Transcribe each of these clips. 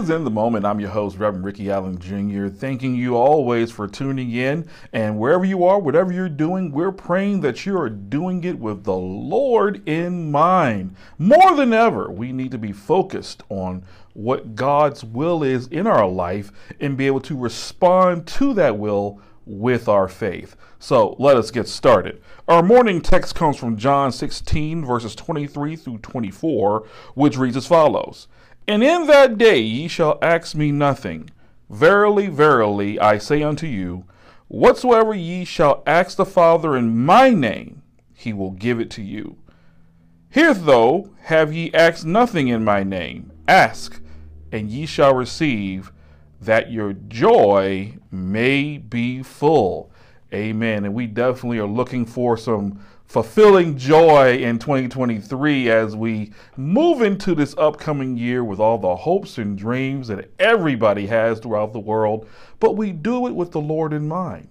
is In the Moment. I'm your host, Reverend Ricky Allen Jr., thanking you always for tuning in. And wherever you are, whatever you're doing, we're praying that you are doing it with the Lord in mind. More than ever, we need to be focused on what God's will is in our life and be able to respond to that will with our faith. So let us get started. Our morning text comes from John 16, verses 23 through 24, which reads as follows And in that day ye shall ask me nothing. Verily, verily, I say unto you, whatsoever ye shall ask the Father in my name, he will give it to you. Hitherto have ye asked nothing in my name. Ask, and ye shall receive, that your joy may be full. Amen. And we definitely are looking for some fulfilling joy in 2023 as we move into this upcoming year with all the hopes and dreams that everybody has throughout the world. But we do it with the Lord in mind.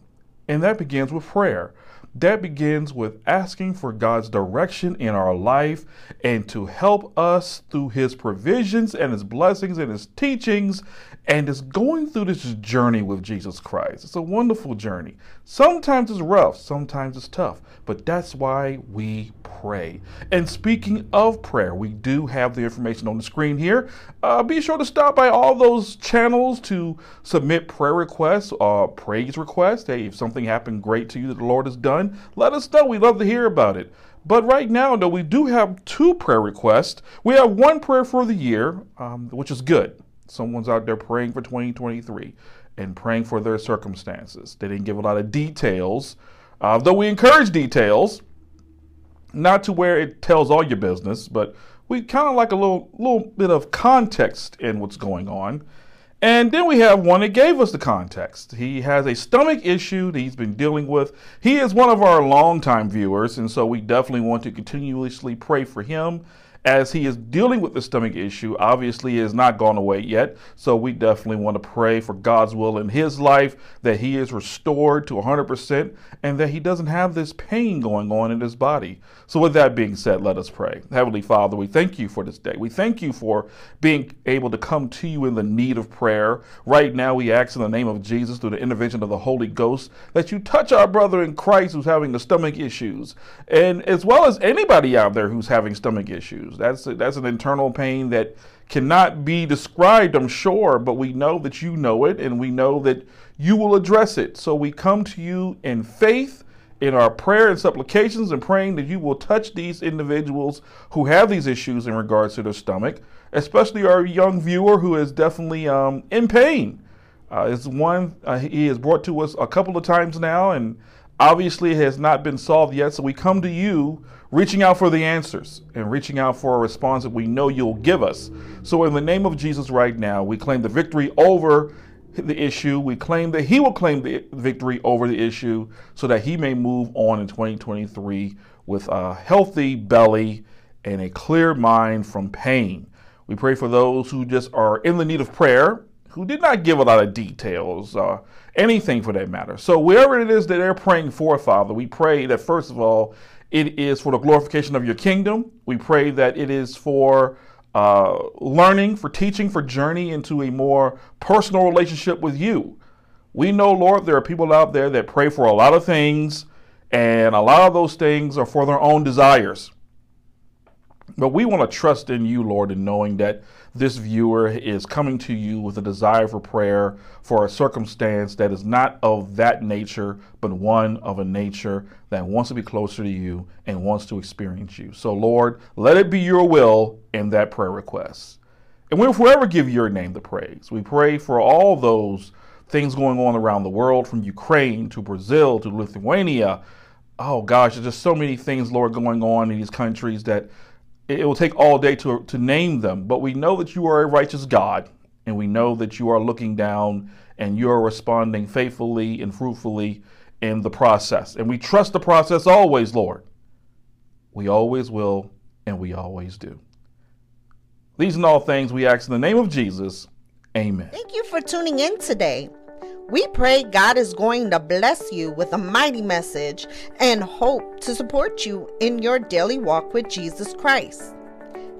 And that begins with prayer. That begins with asking for God's direction in our life and to help us through His provisions and His blessings and His teachings and is going through this journey with Jesus Christ. It's a wonderful journey. Sometimes it's rough, sometimes it's tough, but that's why we pray. And speaking of prayer, we do have the information on the screen here. Uh, be sure to stop by all those channels to submit prayer requests or uh, praise requests. Hey, if something happened great to you that the Lord has done, let us know. We'd love to hear about it. But right now, though, we do have two prayer requests. We have one prayer for the year, um, which is good someone's out there praying for 2023 and praying for their circumstances. They didn't give a lot of details, uh, though we encourage details, not to where it tells all your business, but we kind of like a little little bit of context in what's going on. And then we have one that gave us the context. He has a stomach issue that he's been dealing with. He is one of our longtime viewers, and so we definitely want to continuously pray for him as he is dealing with the stomach issue, obviously it has not gone away yet. So we definitely want to pray for God's will in his life, that he is restored to 100% and that he doesn't have this pain going on in his body. So with that being said, let us pray. Heavenly Father, we thank you for this day. We thank you for being able to come to you in the need of prayer. Right now, we ask in the name of Jesus through the intervention of the Holy Ghost that you touch our brother in Christ who's having the stomach issues and as well as anybody out there who's having stomach issues issues. That's a, that's an internal pain that cannot be described, I'm sure, but we know that you know it and we know that you will address it. So we come to you in faith in our prayer and supplications and praying that you will touch these individuals who have these issues in regards to their stomach, especially our young viewer who is definitely um, in pain. Uh, it's one uh, he has brought to us a couple of times now, and obviously has not been solved yet. So we come to you reaching out for the answers and reaching out for a response that we know you'll give us. So, in the name of Jesus, right now, we claim the victory over the issue. We claim that He will claim the victory over the issue so that He may move on in 2023 with a healthy belly and a clear mind from pain. We pray for those who just are in the need of prayer, who did not give a lot of details, uh, anything for that matter. So, wherever it is that they're praying for, Father, we pray that first of all, it is for the glorification of your kingdom. We pray that it is for uh, learning, for teaching, for journey into a more personal relationship with you. We know, Lord, there are people out there that pray for a lot of things, and a lot of those things are for their own desires. But we want to trust in you, Lord, in knowing that this viewer is coming to you with a desire for prayer for a circumstance that is not of that nature, but one of a nature that wants to be closer to you and wants to experience you. So, Lord, let it be your will in that prayer request. And we'll forever give your name the praise. We pray for all those things going on around the world, from Ukraine to Brazil to Lithuania. Oh gosh, there's just so many things, Lord, going on in these countries that it will take all day to, to name them, but we know that you are a righteous God, and we know that you are looking down and you are responding faithfully and fruitfully in the process. And we trust the process always, Lord. We always will, and we always do. These and all things we ask in the name of Jesus. Amen. Thank you for tuning in today. We pray God is going to bless you with a mighty message and hope to support you in your daily walk with Jesus Christ.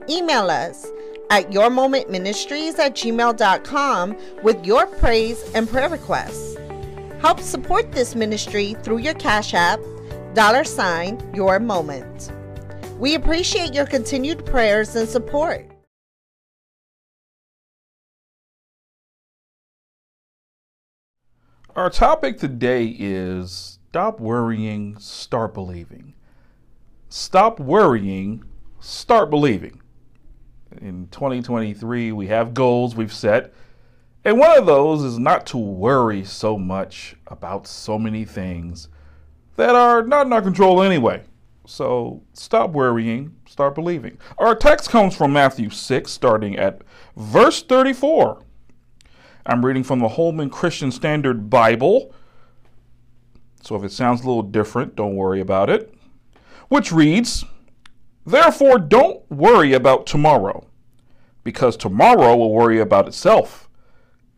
Email us at yourmomentministries at gmail.com with your praise and prayer requests. Help support this ministry through your Cash App, dollar sign, your moment. We appreciate your continued prayers and support. Our topic today is stop worrying, start believing. Stop worrying, start believing. In 2023, we have goals we've set, and one of those is not to worry so much about so many things that are not in our control anyway. So stop worrying, start believing. Our text comes from Matthew 6, starting at verse 34. I'm reading from the Holman Christian Standard Bible. So if it sounds a little different, don't worry about it. Which reads, Therefore, don't worry about tomorrow, because tomorrow will worry about itself.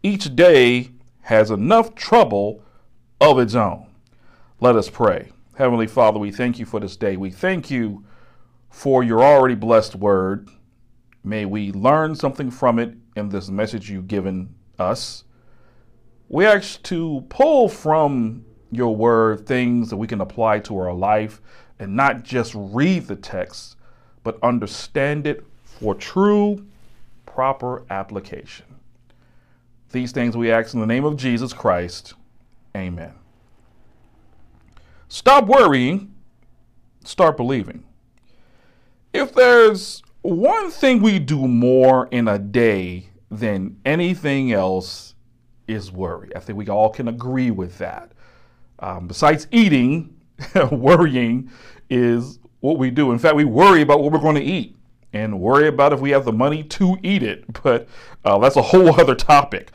Each day has enough trouble of its own. Let us pray. Heavenly Father, we thank you for this day. We thank you for your already blessed word. May we learn something from it in this message you've given us. We ask to pull from your word things that we can apply to our life and not just read the text, but understand it for true, proper application. These things we ask in the name of Jesus Christ. Amen. Stop worrying, start believing. If there's one thing we do more in a day than anything else is worry. I think we all can agree with that. Um, besides eating, worrying is what we do. In fact, we worry about what we're going to eat and worry about if we have the money to eat it. But uh, that's a whole other topic.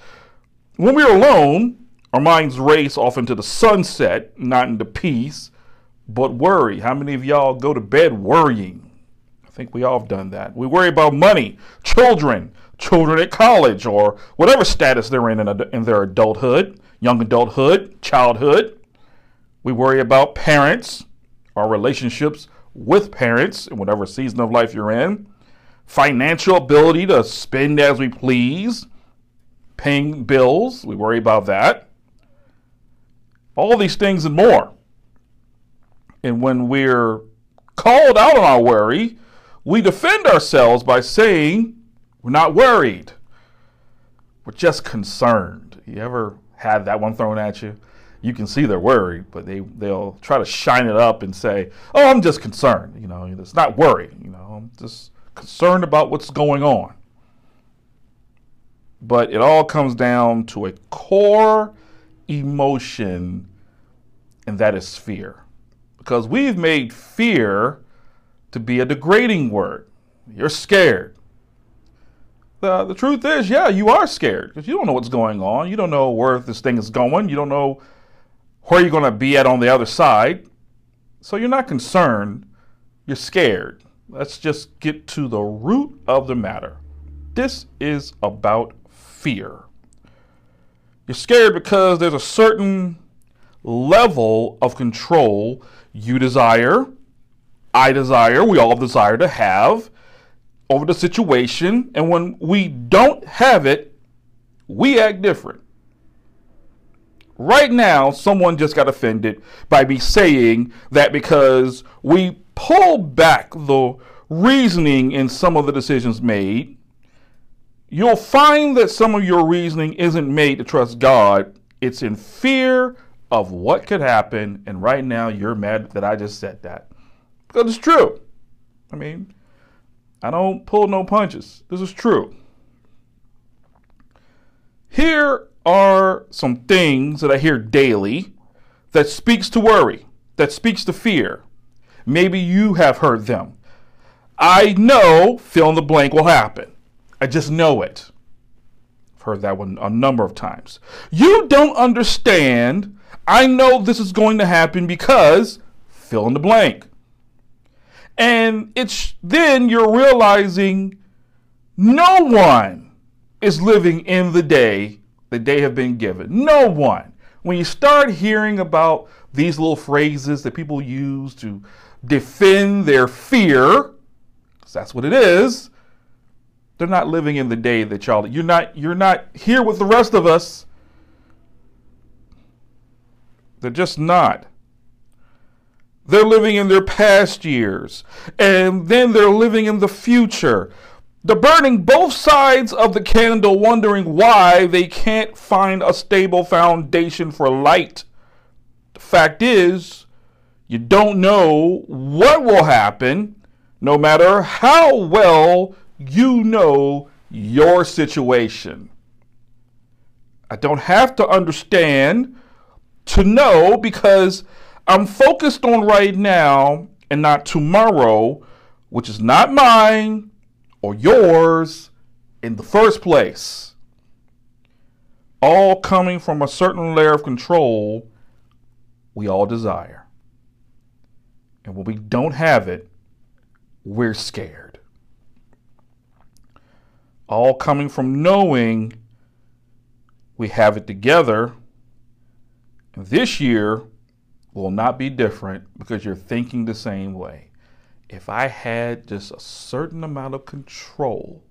When we're alone, our minds race off into the sunset, not into peace, but worry. How many of y'all go to bed worrying? I think we all have done that. We worry about money, children, children at college or whatever status they're in in, a, in their adulthood, young adulthood, childhood. We worry about parents, our relationships with parents in whatever season of life you're in, financial ability to spend as we please, paying bills, we worry about that. All these things and more. And when we're called out on our worry, we defend ourselves by saying, we're not worried. We're just concerned. You ever had that one thrown at you? You can see they're worried, but they, they'll try to shine it up and say, oh, I'm just concerned. You know, it's not worry. You know, I'm just concerned about what's going on. But it all comes down to a core emotion, and that is fear. Because we've made fear to be a degrading word. You're scared the, the truth is, yeah, you are scared because you don't know what's going on. You don't know where this thing is going. You don't know where you're going to be at on the other side. So you're not concerned. You're scared. Let's just get to the root of the matter. This is about fear. You're scared because there's a certain level of control you desire, I desire, we all desire to have over the situation, and when we don't have it, we act different. Right now, someone just got offended by me saying that because we pull back the reasoning in some of the decisions made, you'll find that some of your reasoning isn't made to trust God. It's in fear of what could happen. And right now, you're mad that I just said that. Because it's true. I mean, I don't pull no punches. This is true. Here are some things that I hear daily that speaks to worry, that speaks to fear. Maybe you have heard them. I know fill in the blank will happen. I just know it. I've heard that one a number of times. You don't understand. I know this is going to happen because fill in the blank. And it's then you're realizing no one is living in the day that they have been given. No one. When you start hearing about these little phrases that people use to defend their fear, because that's what it is, They're not living in the day that y'all you're not you're not here with the rest of us. They're just not. They're living in their past years, and then they're living in the future. They're burning both sides of the candle, wondering why they can't find a stable foundation for light. The fact is, you don't know what will happen, no matter how well you know your situation. I don't have to understand to know because I'm focused on right now and not tomorrow, which is not mine or yours in the first place. All coming from a certain layer of control we all desire. And when we don't have it, we're scared. All coming from knowing we have it together. This year, will not be different because you're thinking the same way. If I had just a certain amount of control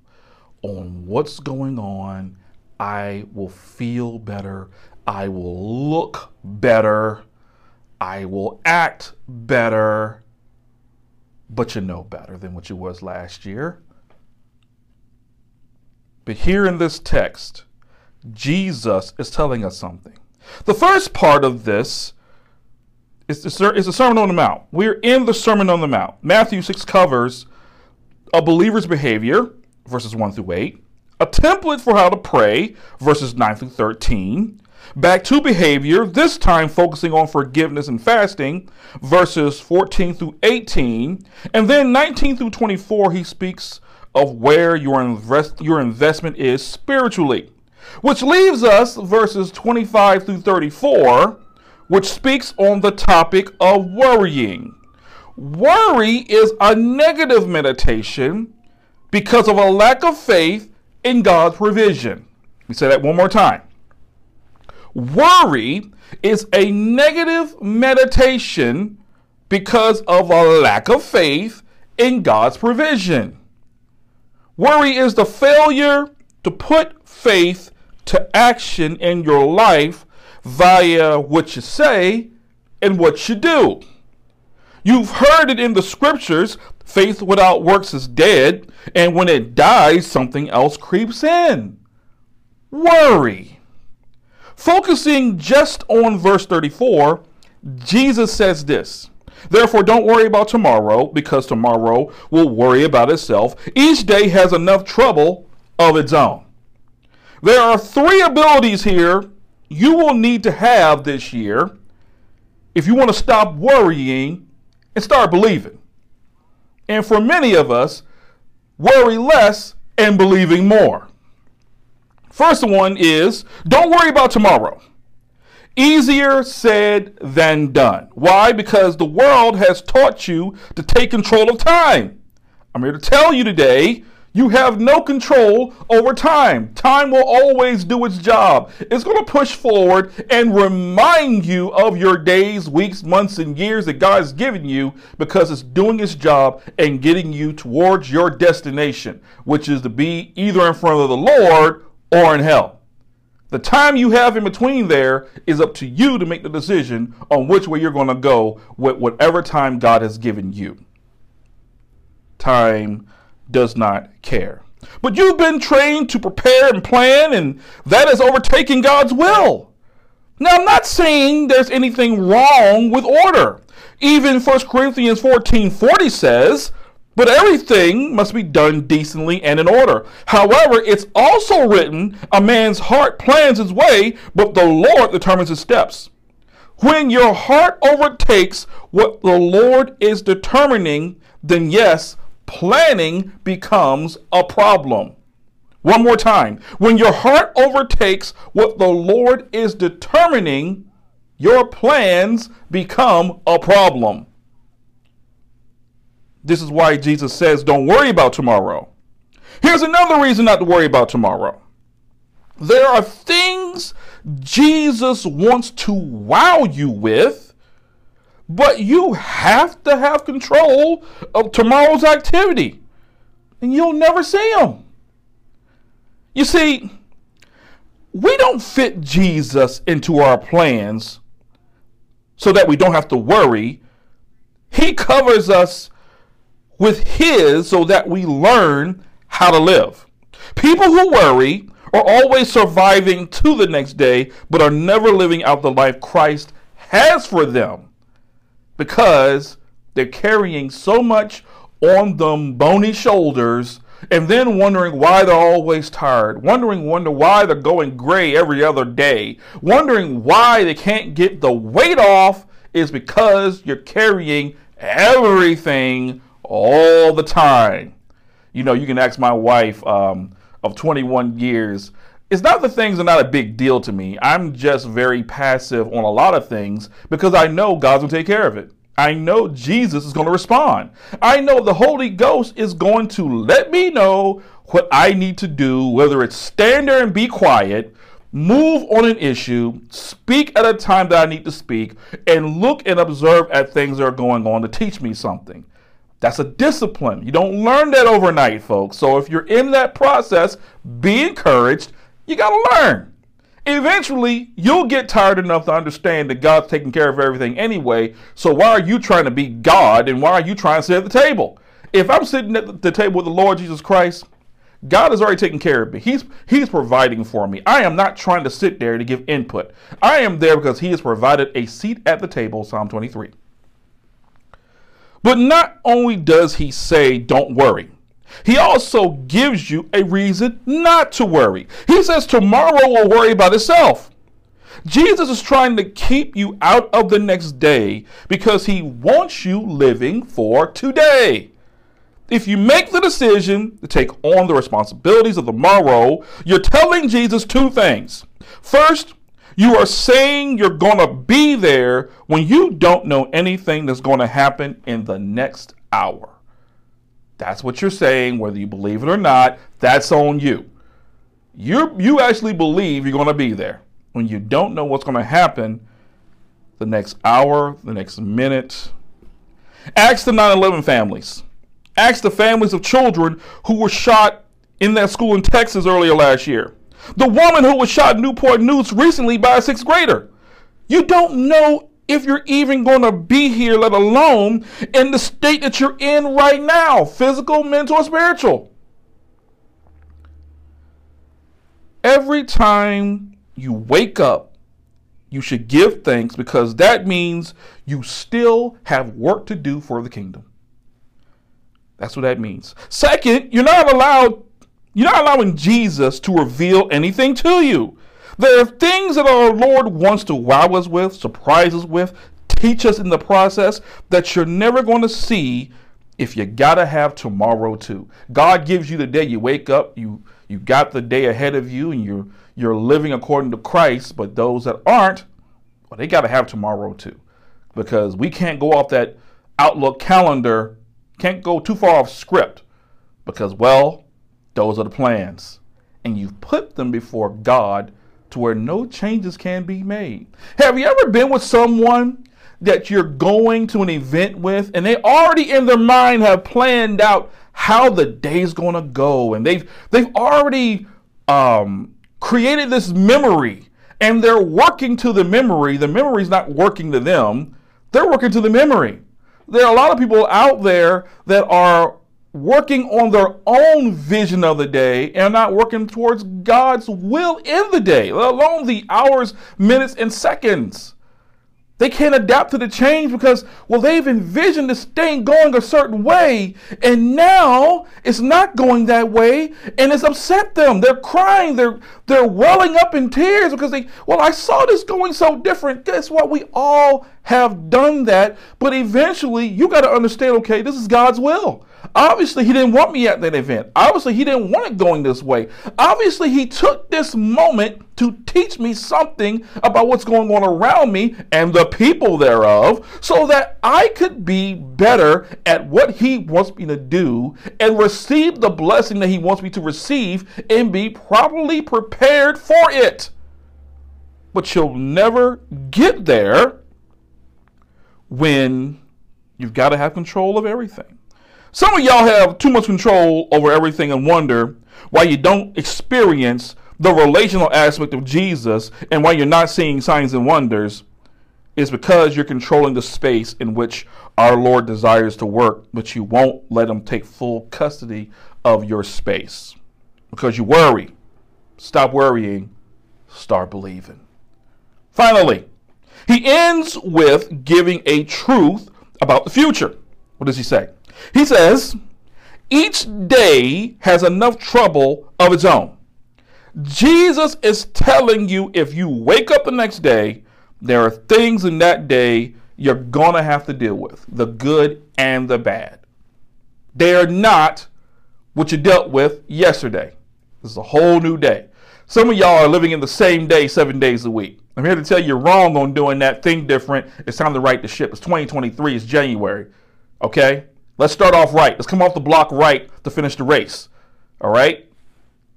on what's going on, I will feel better. I will look better. I will act better. But you know better than what you was last year. But here in this text, Jesus is telling us something. The first part of this it's the, it's the Sermon on the Mount. We're in the Sermon on the Mount. Matthew 6 covers a believer's behavior, verses 1 through 8, a template for how to pray, verses 9 through 13, back to behavior, this time focusing on forgiveness and fasting, verses 14 through 18, and then 19 through 24, he speaks of where your, invest, your investment is spiritually, which leaves us verses 25 through 34 which speaks on the topic of worrying. Worry is a negative meditation because of a lack of faith in God's provision. Let me say that one more time. Worry is a negative meditation because of a lack of faith in God's provision. Worry is the failure to put faith to action in your life via what you say and what you do. You've heard it in the scriptures faith without works is dead, and when it dies, something else creeps in worry. Focusing just on verse 34, Jesus says this. Therefore, don't worry about tomorrow, because tomorrow will worry about itself. Each day has enough trouble of its own. There are three abilities here you will need to have this year if you want to stop worrying and start believing. And for many of us, worry less and believing more. First one is don't worry about tomorrow. Easier said than done. Why? Because the world has taught you to take control of time. I'm here to tell you today you have no control over time. Time will always do its job. It's going to push forward and remind you of your days, weeks, months, and years that God has given you because it's doing its job and getting you towards your destination, which is to be either in front of the Lord or in hell. The time you have in between there is up to you to make the decision on which way you're going to go with whatever time God has given you. Time does not care. But you've been trained to prepare and plan, and that is overtaking God's will. Now, I'm not saying there's anything wrong with order. Even 1 Corinthians 14 40 says, but everything must be done decently and in order. However, it's also written, a man's heart plans his way, but the Lord determines his steps. When your heart overtakes what the Lord is determining, then yes, planning becomes a problem. One more time. When your heart overtakes what the Lord is determining, your plans become a problem. This is why Jesus says, Don't worry about tomorrow. Here's another reason not to worry about tomorrow. There are things Jesus wants to wow you with but you have to have control of tomorrow's activity. And you'll never see them. You see, we don't fit Jesus into our plans so that we don't have to worry. He covers us with His so that we learn how to live. People who worry are always surviving to the next day, but are never living out the life Christ has for them because they're carrying so much on them bony shoulders and then wondering why they're always tired, wondering wonder why they're going gray every other day, wondering why they can't get the weight off is because you're carrying everything all the time. You know, you can ask my wife um, of 21 years. It's not the things are not a big deal to me. I'm just very passive on a lot of things because I know God's gonna take care of it. I know Jesus is going to respond. I know the Holy Ghost is going to let me know what I need to do, whether it's stand there and be quiet, move on an issue, speak at a time that I need to speak, and look and observe at things that are going on to teach me something. That's a discipline. You don't learn that overnight, folks. So if you're in that process, be encouraged. You got to learn. Eventually, you'll get tired enough to understand that God's taking care of everything anyway. So why are you trying to be God and why are you trying to sit at the table? If I'm sitting at the table with the Lord Jesus Christ, God has already taken care of me. He's He's providing for me. I am not trying to sit there to give input. I am there because He has provided a seat at the table, Psalm 23. But not only does He say, don't worry, he also gives you a reason not to worry. He says tomorrow will worry about itself. Jesus is trying to keep you out of the next day because he wants you living for today. If you make the decision to take on the responsibilities of the morrow, you're telling Jesus two things. First, you are saying you're going to be there when you don't know anything that's going to happen in the next hour. That's what you're saying, whether you believe it or not. That's on you. You you actually believe you're going to be there when you don't know what's going to happen the next hour, the next minute. Ask the 9/11 families. Ask the families of children who were shot in that school in Texas earlier last year. The woman who was shot in Newport News recently by a sixth grader. You don't know if you're even going to be here, let alone in the state that you're in right now physical, mental, spiritual. Every time you wake up, you should give thanks because that means you still have work to do for the kingdom. That's what that means. Second, you're not allowed you're not allowing Jesus to reveal anything to you. There are things that our Lord wants to wow us with, surprise us with, teach us in the process that you're never going to see if you gotta have tomorrow too. God gives you the day you wake up, you you got the day ahead of you, and you're you're living according to Christ. But those that aren't, well, they gotta have tomorrow too, because we can't go off that Outlook calendar, can't go too far off script, because well, those are the plans, and you've put them before God to where no changes can be made. Have you ever been with someone that you're going to an event with and they already in their mind have planned out how the day's going to go and they've they've already um, created this memory and they're working to the memory. The memory's not working to them. They're working to the memory. There are a lot of people out there that are working on their own vision of the day and not working towards God's will in the day, let alone the hours, minutes, and seconds. They can't adapt to the change because, well, they've envisioned this thing going a certain way, and now it's not going that way, and it's upset them. They're crying, they're they're welling up in tears because they, well, I saw this going so different. Guess what? We all have done that, but eventually you got to understand, okay, this is God's will. Obviously, he didn't want me at that event. Obviously, he didn't want it going this way. Obviously, he took this moment to teach me something about what's going on around me and the people thereof so that I could be better at what he wants me to do and receive the blessing that he wants me to receive and be properly prepared for it. But you'll never get there when you've got to have control of everything. Some of y'all have too much control over everything and wonder why you don't experience the relational aspect of Jesus and why you're not seeing signs and wonders is because you're controlling the space in which our Lord desires to work, but you won't let him take full custody of your space because you worry. Stop worrying, start believing. Finally, he ends with giving a truth about the future. What does he say? He says, each day has enough trouble of its own. Jesus is telling you if you wake up the next day, there are things in that day you're going to have to deal with the good and the bad. They are not what you dealt with yesterday. This is a whole new day. Some of y'all are living in the same day seven days a week. I'm here to tell you you're wrong on doing that. Think different. It's time to right the ship. It's 2023. It's January. Okay? Let's start off right. Let's come off the block right to finish the race. All right?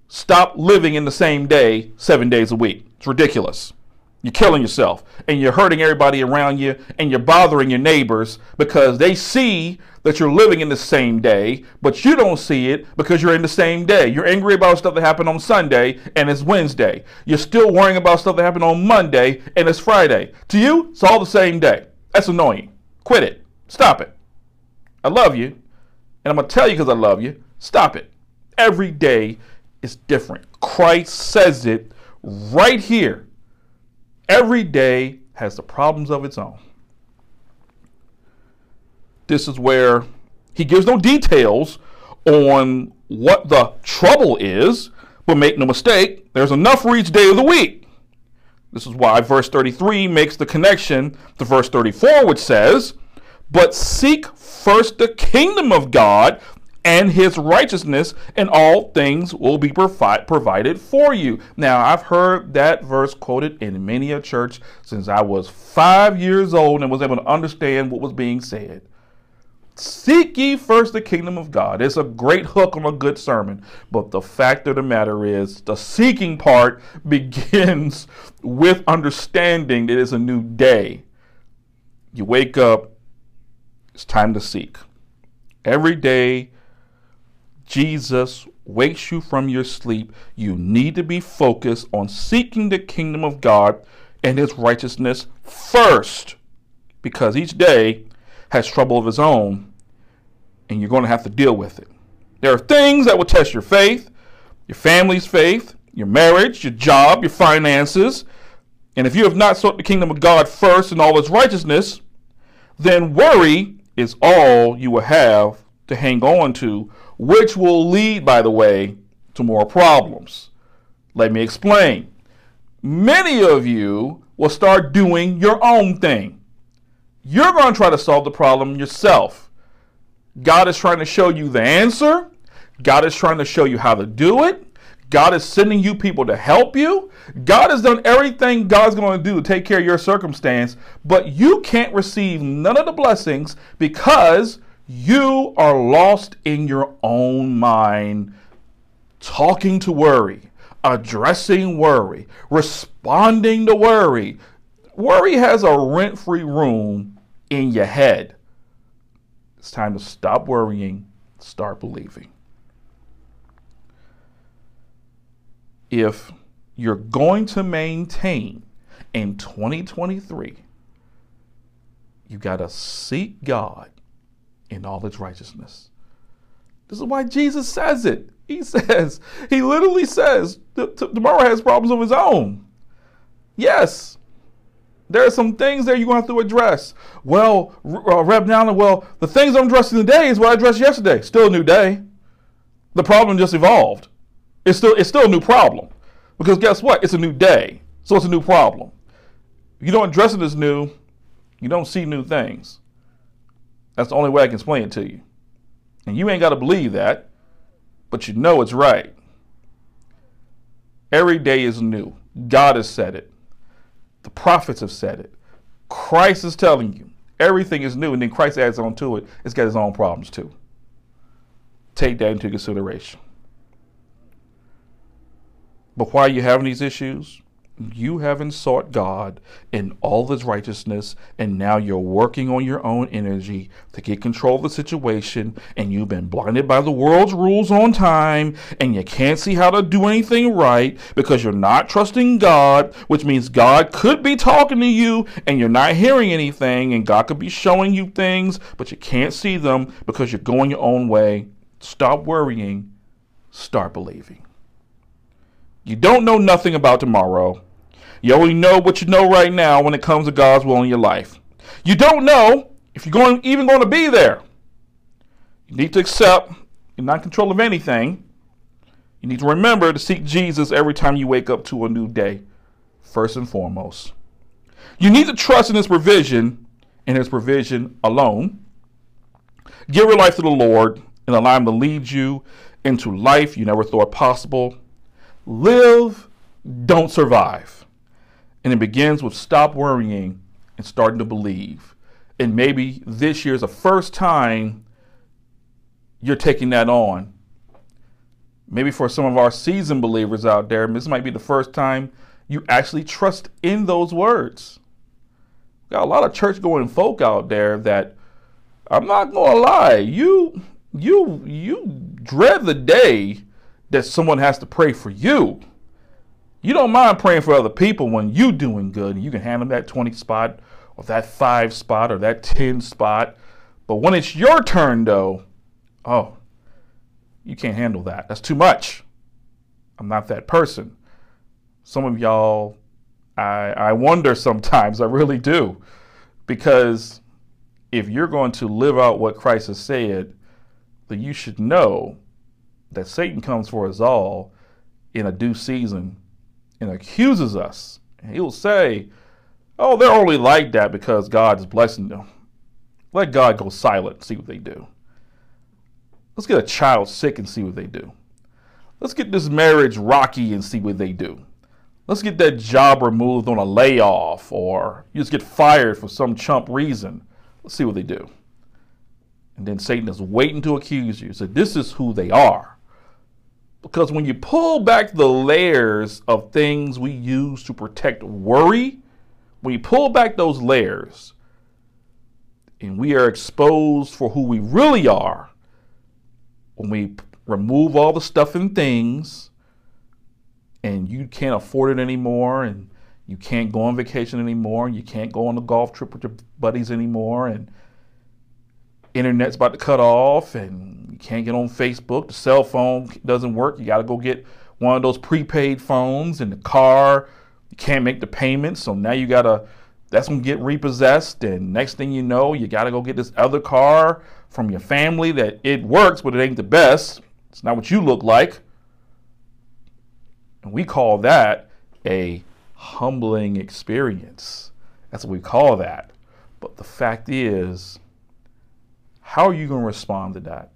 Stop living in the same day seven days a week. It's ridiculous. You're killing yourself and you're hurting everybody around you and you're bothering your neighbors because they see that you're living in the same day, but you don't see it because you're in the same day. You're angry about stuff that happened on Sunday and it's Wednesday. You're still worrying about stuff that happened on Monday and it's Friday. To you, it's all the same day. That's annoying. Quit it. Stop it. I love you, and I'm going to tell you because I love you. Stop it. Every day is different. Christ says it right here. Every day has the problems of its own. This is where he gives no details on what the trouble is, but make no mistake, there's enough for each day of the week. This is why verse 33 makes the connection to verse 34, which says, But seek first the kingdom of God and his righteousness, and all things will be provi- provided for you. Now, I've heard that verse quoted in many a church since I was five years old and was able to understand what was being said. Seek ye first the kingdom of God. It's a great hook on a good sermon. But the fact of the matter is, the seeking part begins with understanding that it's a new day. You wake up, it's time to seek. Every day, Jesus wakes you from your sleep. You need to be focused on seeking the kingdom of God and his righteousness first. Because each day has trouble of its own, and you're going to have to deal with it. There are things that will test your faith, your family's faith, your marriage, your job, your finances. And if you have not sought the kingdom of God first and all its righteousness, then worry is all you will have to hang on to, which will lead, by the way, to more problems. Let me explain. Many of you will start doing your own thing. You're going to try to solve the problem yourself. God is trying to show you the answer. God is trying to show you how to do it. God is sending you people to help you. God has done everything God's going to do to take care of your circumstance, but you can't receive none of the blessings because you are lost in your own mind, talking to worry, addressing worry, responding to worry. Worry has a rent free room in your head. It's time to stop worrying, start believing. If you're going to maintain in 2023, you got to seek God in all its righteousness. This is why Jesus says it. He says, he literally says, tomorrow has problems of his own. Yes, there are some things there you're going to have to address. Well, uh, Rev Allen, well, the things I'm addressing today is what I addressed yesterday. Still a new day. The problem just evolved. It's still, it's still a new problem. Because guess what? It's a new day. So it's a new problem. If you don't address it as new, you don't see new things. That's the only way I can explain it to you. And you ain't got to believe that, but you know it's right. Every day is new. God has said it. The prophets have said it. Christ is telling you everything is new, and then Christ adds on to it. It's got his own problems too. Take that into consideration. But why are you having these issues? you haven't sought God in all his righteousness, and now you're working on your own energy to get control of the situation, and you've been blinded by the world's rules on time, and you can't see how to do anything right because you're not trusting God, which means God could be talking to you and you're not hearing anything, and God could be showing you things, but you can't see them because you're going your own way. Stop worrying, start believing. You don't know nothing about tomorrow. You only know what you know right now when it comes to God's will in your life. You don't know if you're going even going to be there. You need to accept you're not in control of anything. You need to remember to seek Jesus every time you wake up to a new day, first and foremost. You need to trust in His provision and His provision alone. Give your life to the Lord and allow Him to lead you into life you never thought possible. Live, don't survive. And it begins with stop worrying and starting to believe. And maybe this year is the first time you're taking that on. Maybe for some of our seasoned believers out there, this might be the first time you actually trust in those words. Got a lot of church going folk out there that I'm not gonna lie, you you you dread the day that someone has to pray for you. You don't mind praying for other people when you doing good and you can handle that 20 spot or that 5 spot or that 10 spot. But when it's your turn though, oh, you can't handle that. That's too much. I'm not that person. Some of y'all I I wonder sometimes, I really do. Because if you're going to live out what Christ has said, then you should know that Satan comes for us all in a due season and accuses us. And he'll say, Oh, they're only like that because God is blessing them. Let God go silent and see what they do. Let's get a child sick and see what they do. Let's get this marriage rocky and see what they do. Let's get that job removed on a layoff or you just get fired for some chump reason. Let's see what they do. And then Satan is waiting to accuse you. So this is who they are. Because when you pull back the layers of things we use to protect worry, when you pull back those layers and we are exposed for who we really are, when we remove all the stuff and things and you can't afford it anymore and you can't go on vacation anymore and you can't go on a golf trip with your buddies anymore and internet's about to cut off and you can't get on Facebook. The cell phone doesn't work. You got to go get one of those prepaid phones in the car. You can't make the payments. So now you got to, that's going to get repossessed. And next thing you know, you got to go get this other car from your family that it works, but it ain't the best. It's not what you look like. And we call that a humbling experience. That's what we call that. But the fact is, how are you going to respond to that?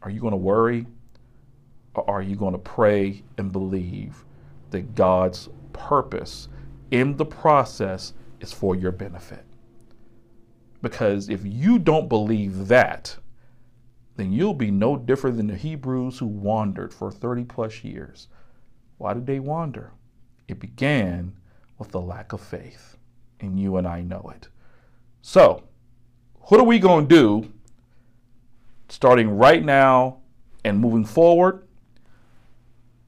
Are you going to worry? Or are you going to pray and believe that God's purpose in the process is for your benefit? Because if you don't believe that, then you'll be no different than the Hebrews who wandered for 30 plus years. Why did they wander? It began with the lack of faith, and you and I know it. So, what are we going to do starting right now and moving forward,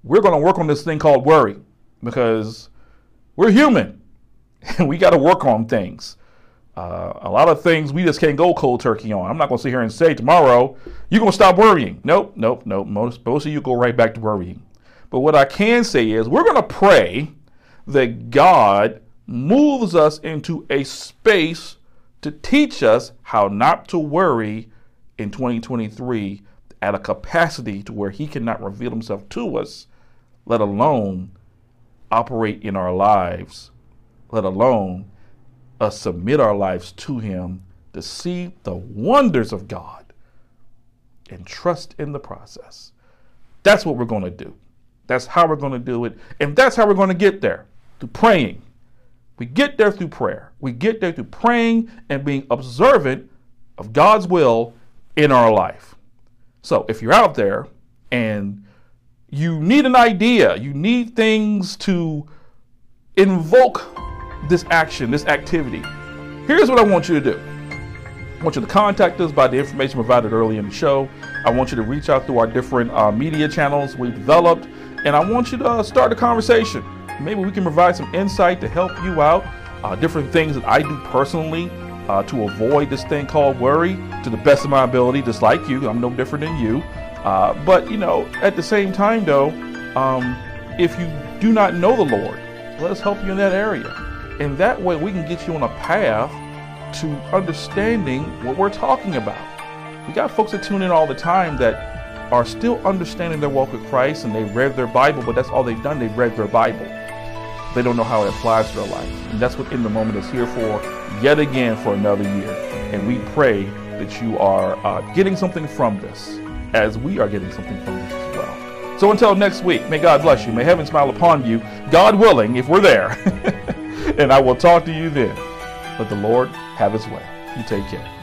we're going to work on this thing called worry because we're human and we got to work on things. Uh, a lot of things we just can't go cold turkey on. I'm not going to sit here and say tomorrow, you're going to stop worrying. Nope, nope, nope. Most, most of you go right back to worrying. But what I can say is we're going to pray that God moves us into a space to teach us how not to worry in 2023 at a capacity to where he cannot reveal himself to us, let alone operate in our lives, let alone us submit our lives to him to see the wonders of God and trust in the process. That's what we're going to do. That's how we're going to do it. And that's how we're going to get there through praying. We get there through prayer. We get there through praying and being observant of God's will in our life. So if you're out there and you need an idea, you need things to invoke this action, this activity, here's what I want you to do. I want you to contact us by the information provided early in the show. I want you to reach out through our different uh, media channels we've developed, and I want you to uh, start a conversation. Maybe we can provide some insight to help you out, uh, different things that I do personally uh, to avoid this thing called worry to the best of my ability, just like you. I'm no different than you. Uh, but, you know, at the same time, though, um, if you do not know the Lord, let us help you in that area. And that way we can get you on a path to understanding what we're talking about. We got folks that tune in all the time that are still understanding their walk with Christ and they've read their Bible, but that's all they've done. They've read their Bible. They don't know how it applies to their life. And that's what In the Moment is here for, yet again for another year. And we pray that you are uh, getting something from this, as we are getting something from this as well. So until next week, may God bless you. May heaven smile upon you, God willing, if we're there. and I will talk to you then. Let the Lord have his way. You take care.